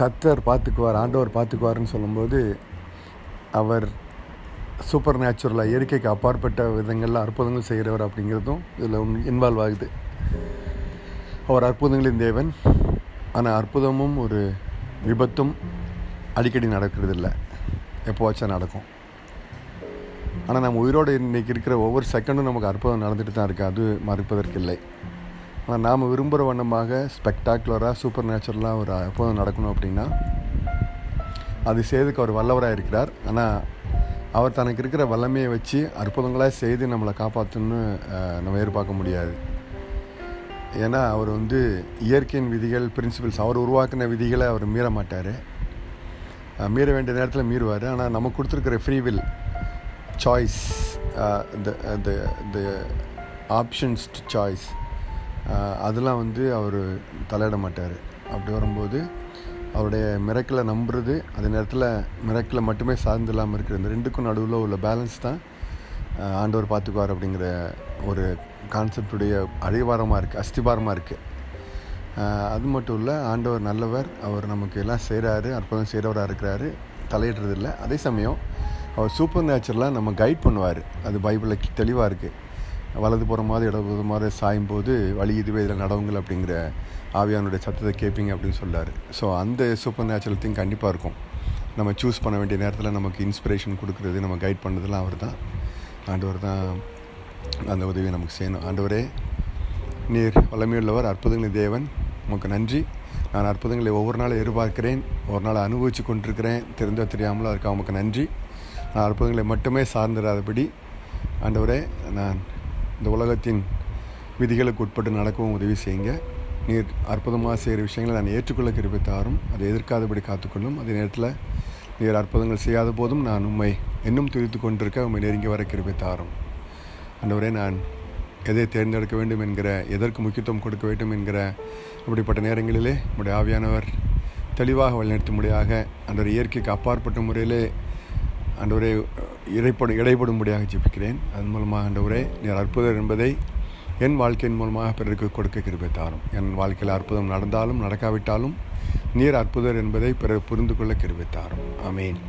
கத்தர் பார்த்துக்குவார் ஆண்டவர் பார்த்துக்குவார்னு சொல்லும்போது அவர் சூப்பர் நேச்சுரலாக இயற்கைக்கு அப்பாற்பட்ட விதங்களில் அற்புதங்கள் செய்கிறவர் அப்படிங்கிறதும் இதில் இன்வால்வ் ஆகுது. அவர் அற்புதங்களின் தேவன். ஆனால் அற்புதமும் ஒரு விபத்தும் அடிக்கடி நடக்கிறது இல்லை எப்போவாச்சும் நடக்கும். ஆனால் நம்ம உயிரோடு இன்றைக்கி இருக்கிற ஒவ்வொரு செகண்டும் நமக்கு அற்புதம் நடந்துட்டு தான் இருக்குது அது மறுப்பதற்கு இல்லை ஆனால் நாம் விரும்புகிற வண்ணமாக ஸ்பெக்டாக்குலராக சூப்பர் நேச்சுரலாக ஒரு அற்புதம் நடக்கணும் அப்படின்னா அது செய்யறதுக்கு அவர் வல்லவராக இருக்கிறார். ஆனால் அவர் தனக்கு இருக்கிற வல்லமையை வச்சு அற்புதங்களாக செய்து நம்மளை காப்பாற்றணும்னு நம்ம எதிர்பார்க்க முடியாது. ஏன்னா அவர் வந்து இயற்கையின் விதிகள் பிரின்சிபல்ஸ் அவர் உருவாக்கின விதிகளை அவர் மீற மாட்டார். மீற வேண்டிய நேரத்தில் மீறுவார். ஆனால் நமக்கு கொடுத்துருக்கிற ஃப்ரீவில் சாய்ஸ் இந்த த ஆப்ஷன்ஸ் டு சாய்ஸ் அதெல்லாம் வந்து அவர் தலையிட மாட்டார். அப்படி வரும்போது அவருடைய மிரக்கில் நம்புறது அதே நேரத்தில் மிரக்கில் மட்டுமே சார்ந்து இல்லாமல் இருக்கிற இந்த ரெண்டுக்கும் நடுவில் உள்ள பேலன்ஸ் தான் ஆண்டவர் பார்த்துக்குவார் அப்படிங்கிற ஒரு கான்செப்டுடைய அழிவாரமாக இருக்குது அஸ்திபாரமாக இருக்குது அது மட்டும் இல்லை ஆண்டவர் நல்லவர் அவர் நமக்கு எல்லாம் செய்கிறாரு அற்புதம் செய்கிறவராக இருக்கிறாரு தலையிடுறதில்ல அதே சமயம் அவர் சூப்பர் நேச்சுரலாக நம்ம கைட் பண்ணுவார். அது பைபிளில் தெளிவாக இருக்குது வலது போகிற மாதிரி இடது மாதிரி சாயும் போது வழி இதுவே இதில் நடவுங்கள் அப்படிங்கிற ஆவியானுடைய சத்தத்தை கேட்பீங்க அப்படின்னு சொல்லார். ஸோ அந்த சூப்பர் நேச்சுரல் திங் கண்டிப்பாக இருக்கும். நம்ம சூஸ் பண்ண வேண்டிய நேரத்தில் நமக்கு இன்ஸ்பிரேஷன் கொடுக்குறது நம்ம கைட் பண்ணதெல்லாம் அவர் தான். ஆண்டவர் தான் அந்த உதவியை நமக்கு செய்யணும். ஆண்டவரே நீர் வல்லமையுள்ளவர் அற்புதங்களின் தேவன் உமக்கு நன்றி. நான் அற்புதங்களை ஒவ்வொரு நாளும் எதிர்பார்க்கிறேன் ஒரு நாள் அனுபவித்து கொண்டிருக்கிறேன் தெரிந்தோ தெரியாமலோ அதுக்கு உமக்கு நன்றி. நான் அற்புதங்களை மட்டுமே சார்ந்திராதபடி ஆண்டவரே நான் இந்த உலகத்தின் விதிகளுக்கு உட்பட்டு நடக்கவும் உதவி செய்யுங்க. நீர் அற்புதமாக செய்கிற விஷயங்களை நான் ஏற்றுக்கொள்ள கிருபித்தாரும் அதை எதிர்க்காதபடி காத்துக்கொள்ளும். அதே நேரத்தில் நீர் அற்புதங்கள் செய்யாத போதும் நான் உண்மை இன்னும் துதித்து கொண்டிருக்க உண்மை நெருங்கி வர கிருப்பித்தாரும் அந்தவரை நான் எதை தேர்ந்தெடுக்க வேண்டும் என்கிற எதற்கு முக்கியத்துவம் கொடுக்க வேண்டும் என்கிற அப்படிப்பட்ட நேரங்களிலே நம்முடைய ஆவியானவர் தெளிவாக வழிநடத்தும்படியாக அந்த இயற்கைக்கு அப்பாற்பட்ட முறையிலே ஆண்டவரே இடைப்படும் இடைப்படும்படியாக ஜெபிக்கிறேன். அதன் மூலமாக ஆண்டவரே நீர் அற்புதம் என்பதை என் வாழ்க்கையின் மூலமாக பிறருக்கு கொடுக்க கிருபை தாரும். என் வாழ்க்கையில் அற்புதம் நடந்தாலும் நடக்காவிட்டாலும் நீர் அற்புதர் என்பதை பிறர் புரிந்து கொள்ள கிருபை தாரும். அமேன்